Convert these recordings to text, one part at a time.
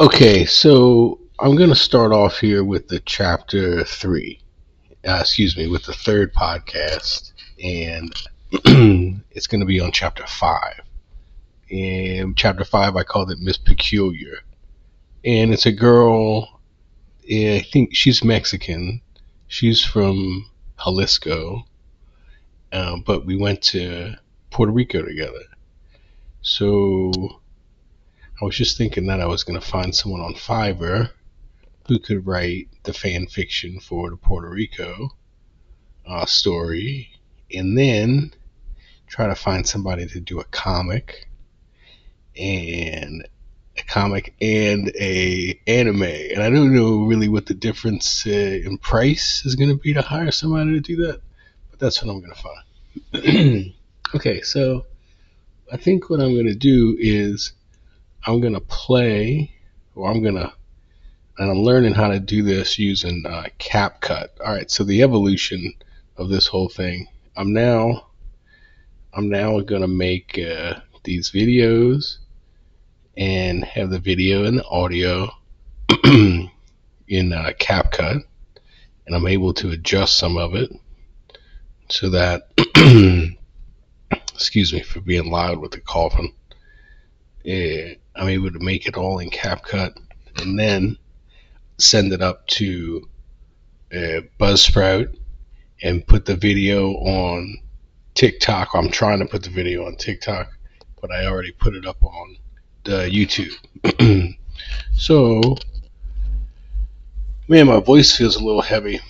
Okay, so I'm going to start off here with the chapter three. Uh, excuse me, with the third podcast, and it's going to be on chapter five. And chapter five, I called it Miss Peculiar, and it's a girl. I think she's Mexican. She's from Jalisco, um, but we went to Puerto Rico together. So I was just thinking that I was going to find someone on Fiverr who could write the fan fiction for the Puerto Rico uh, story, and then try to find somebody to do a comic and a comic and a anime. And I don't know really what the difference uh, in price is going to be to hire somebody to do that, but that's what I'm going to find. okay, so I think what I'm going to do is I'm going to play, or I'm going to, and I'm learning how to do this using uh, CapCut. All right, so the evolution of this whole thing. I'm now, I'm now going to make uh, these videos and have the video and the audio in uh, CapCut, and I'm able to adjust some of it so that, excuse me for being loud with the coughing. Yeah, I'm able to make it all in CapCut and then send it up to uh, Buzzsprout and put the video on TikTok. I'm trying to put the video on TikTok, but I already put it up on the YouTube. so, man, my voice feels a little heavy,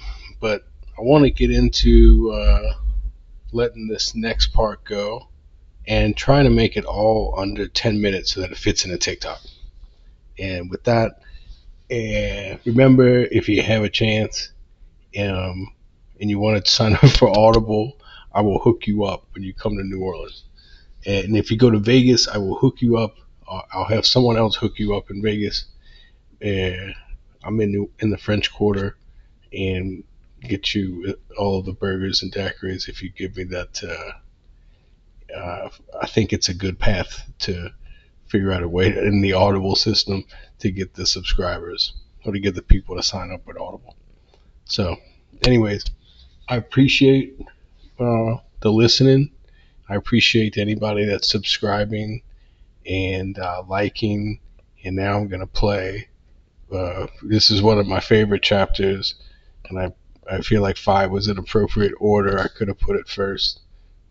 but I want to get into uh, letting this next part go and trying to make it all under 10 minutes so that it fits in a TikTok. And with that, and remember, if you have a chance um, and you want to sign up for Audible, I will hook you up when you come to New Orleans. And if you go to Vegas, I will hook you up. I'll have someone else hook you up in Vegas. And I'm in New, in the French Quarter, and get you all the burgers and daiquiris if you give me that uh, uh, I think it's a good path to figure out a way in the Audible system to get the subscribers or to get the people to sign up with Audible. So, anyways, I appreciate uh, the listening. I appreciate anybody that's subscribing and uh, liking. And now I'm going to play. Uh, this is one of my favorite chapters, and I I feel like five was an appropriate order. I could have put it first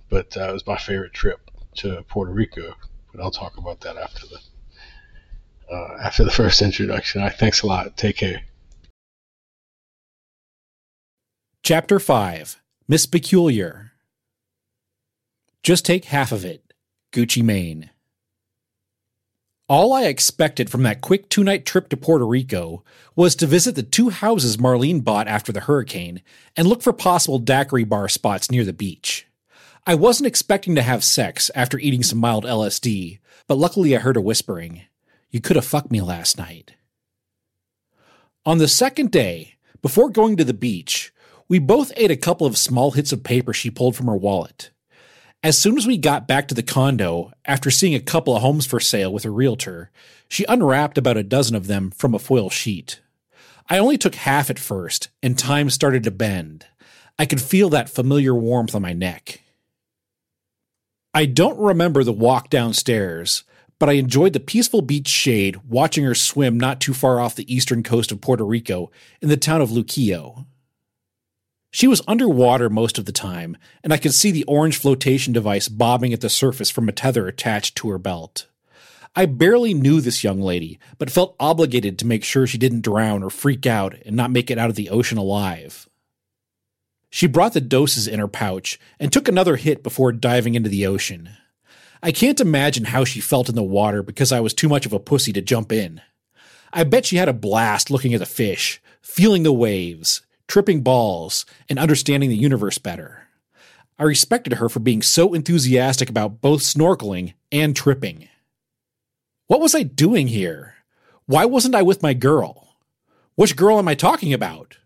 but uh, it was my favorite trip to Puerto Rico. But I'll talk about that after the uh, after the first introduction. Thanks a lot. Take care. Chapter Five: Miss Peculiar. Just take half of it. Gucci Mane. All I expected from that quick two night trip to Puerto Rico was to visit the two houses Marlene bought after the hurricane and look for possible daiquiri bar spots near the beach. I wasn't expecting to have sex after eating some mild LSD, but luckily I heard her whispering, You could have fucked me last night. On the second day, before going to the beach, we both ate a couple of small hits of paper she pulled from her wallet. As soon as we got back to the condo, after seeing a couple of homes for sale with a realtor, she unwrapped about a dozen of them from a foil sheet. I only took half at first, and time started to bend. I could feel that familiar warmth on my neck. I don't remember the walk downstairs, but I enjoyed the peaceful beach shade watching her swim not too far off the eastern coast of Puerto Rico in the town of Luquillo. She was underwater most of the time, and I could see the orange flotation device bobbing at the surface from a tether attached to her belt. I barely knew this young lady, but felt obligated to make sure she didn't drown or freak out and not make it out of the ocean alive. She brought the doses in her pouch and took another hit before diving into the ocean. I can't imagine how she felt in the water because I was too much of a pussy to jump in. I bet she had a blast looking at the fish, feeling the waves, tripping balls, and understanding the universe better. I respected her for being so enthusiastic about both snorkeling and tripping. What was I doing here? Why wasn't I with my girl? Which girl am I talking about?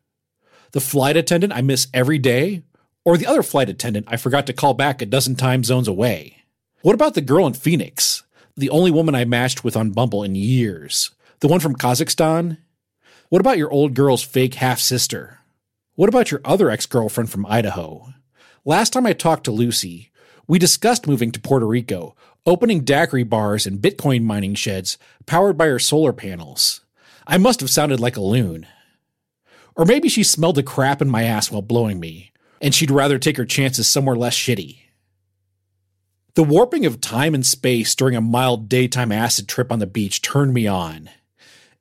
The flight attendant I miss every day, or the other flight attendant I forgot to call back a dozen time zones away? What about the girl in Phoenix, the only woman I matched with on Bumble in years, The one from Kazakhstan? What about your old girl's fake half sister? What about your other ex girlfriend from Idaho? Last time I talked to Lucy, we discussed moving to Puerto Rico, opening daiquiri bars and Bitcoin mining sheds powered by her solar panels. I must have sounded like a loon. Or maybe she smelled the crap in my ass while blowing me, and she'd rather take her chances somewhere less shitty. The warping of time and space during a mild daytime acid trip on the beach turned me on.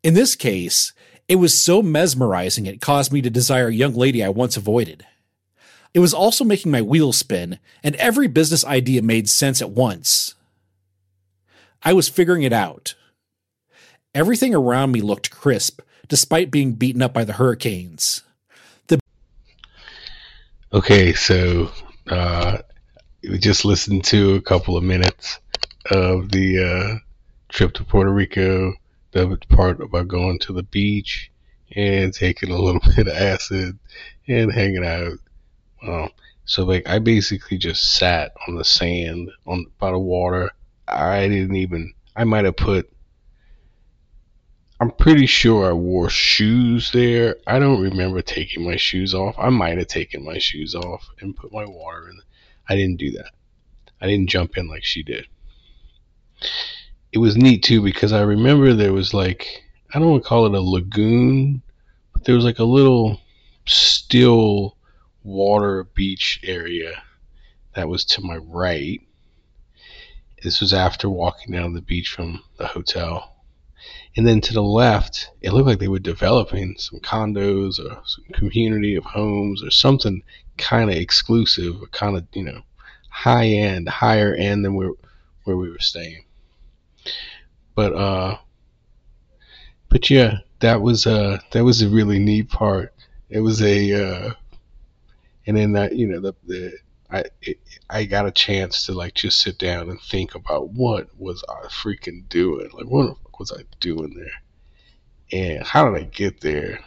In this case, it was so mesmerizing it caused me to desire a young lady I once avoided. It was also making my wheels spin, and every business idea made sense at once. I was figuring it out. Everything around me looked crisp, despite being beaten up by the hurricanes. The okay, so uh, we just listened to a couple of minutes of the uh, trip to Puerto Rico, the part about going to the beach and taking a little bit of acid and hanging out. Um, so like I basically just sat on the sand on by the water. I didn't even. I might have put. I'm pretty sure I wore shoes there. I don't remember taking my shoes off. I might have taken my shoes off and put my water in. I didn't do that. I didn't jump in like she did. It was neat too because I remember there was like I don't want to call it a lagoon, but there was like a little still water beach area that was to my right. This was after walking down the beach from the hotel. And then to the left, it looked like they were developing some condos or some community of homes or something kind of exclusive, kind of, you know, high end, higher end than where, where we were staying. But, uh, but yeah, that was, uh, that was a really neat part. It was a, uh, and then that you know the the I it, I got a chance to like just sit down and think about what was I freaking doing? Like what fuck was I doing there? And how did I get there?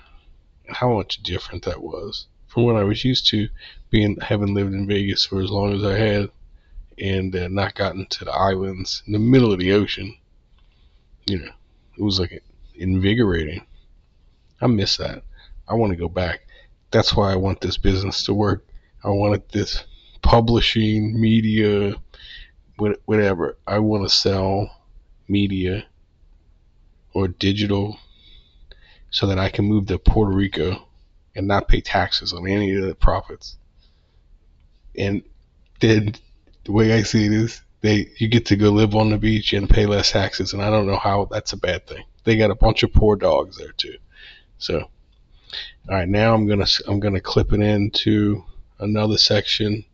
And how much different that was from what I was used to being having lived in Vegas for as long as I had and uh, not gotten to the islands in the middle of the ocean. You know, it was like invigorating. I miss that. I want to go back that's why I want this business to work. I wanted this publishing, media, whatever. I want to sell media or digital so that I can move to Puerto Rico and not pay taxes on any of the profits. And then the way I see it is they you get to go live on the beach and pay less taxes and I don't know how that's a bad thing. They got a bunch of poor dogs there too. So all right, now I'm gonna I'm gonna clip it into another section,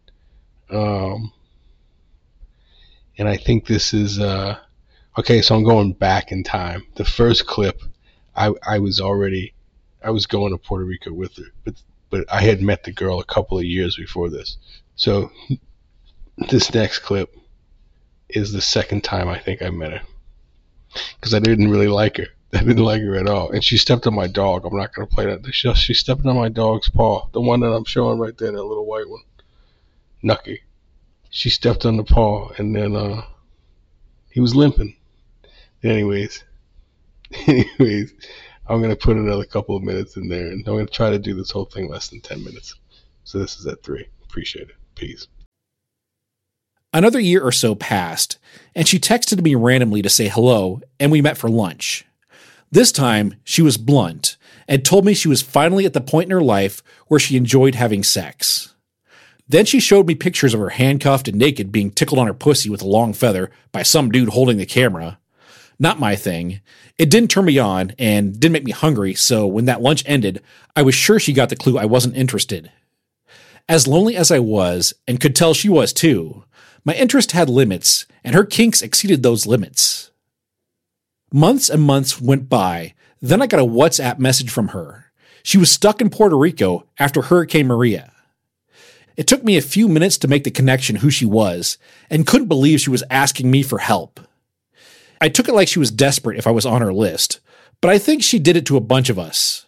um, and I think this is uh, okay. So I'm going back in time. The first clip, I I was already I was going to Puerto Rico with her, but but I had met the girl a couple of years before this. So this next clip is the second time I think I met her because I didn't really like her. I didn't like her at all. And she stepped on my dog. I'm not to play that. She, she stepped on my dog's paw. The one that I'm showing right there, that little white one. Nucky. She stepped on the paw and then uh, he was limping. Anyways. Anyways. I'm to put another couple of minutes in there and I'm to try to do this whole thing less than 10 minutes. So this is at 3. Appreciate it. Peace. Another year or so passed, and she texted me randomly to say hello, and we met for lunch. This time, she was blunt and told me she was finally at the point in her life where she enjoyed having sex. Then she showed me pictures of her handcuffed and naked being tickled on her pussy with a long feather by some dude holding the camera. Not my thing. It didn't turn me on and didn't make me hungry, so when that lunch ended, I was sure she got the clue I wasn't interested. As lonely as I was, and could tell she was too, my interest had limits, and her kinks exceeded those limits. Months and months went by. Then I got a WhatsApp message from her. She was stuck in Puerto Rico after Hurricane Maria. It took me a few minutes to make the connection who she was and couldn't believe she was asking me for help. I took it like she was desperate if I was on her list, but I think she did it to a bunch of us.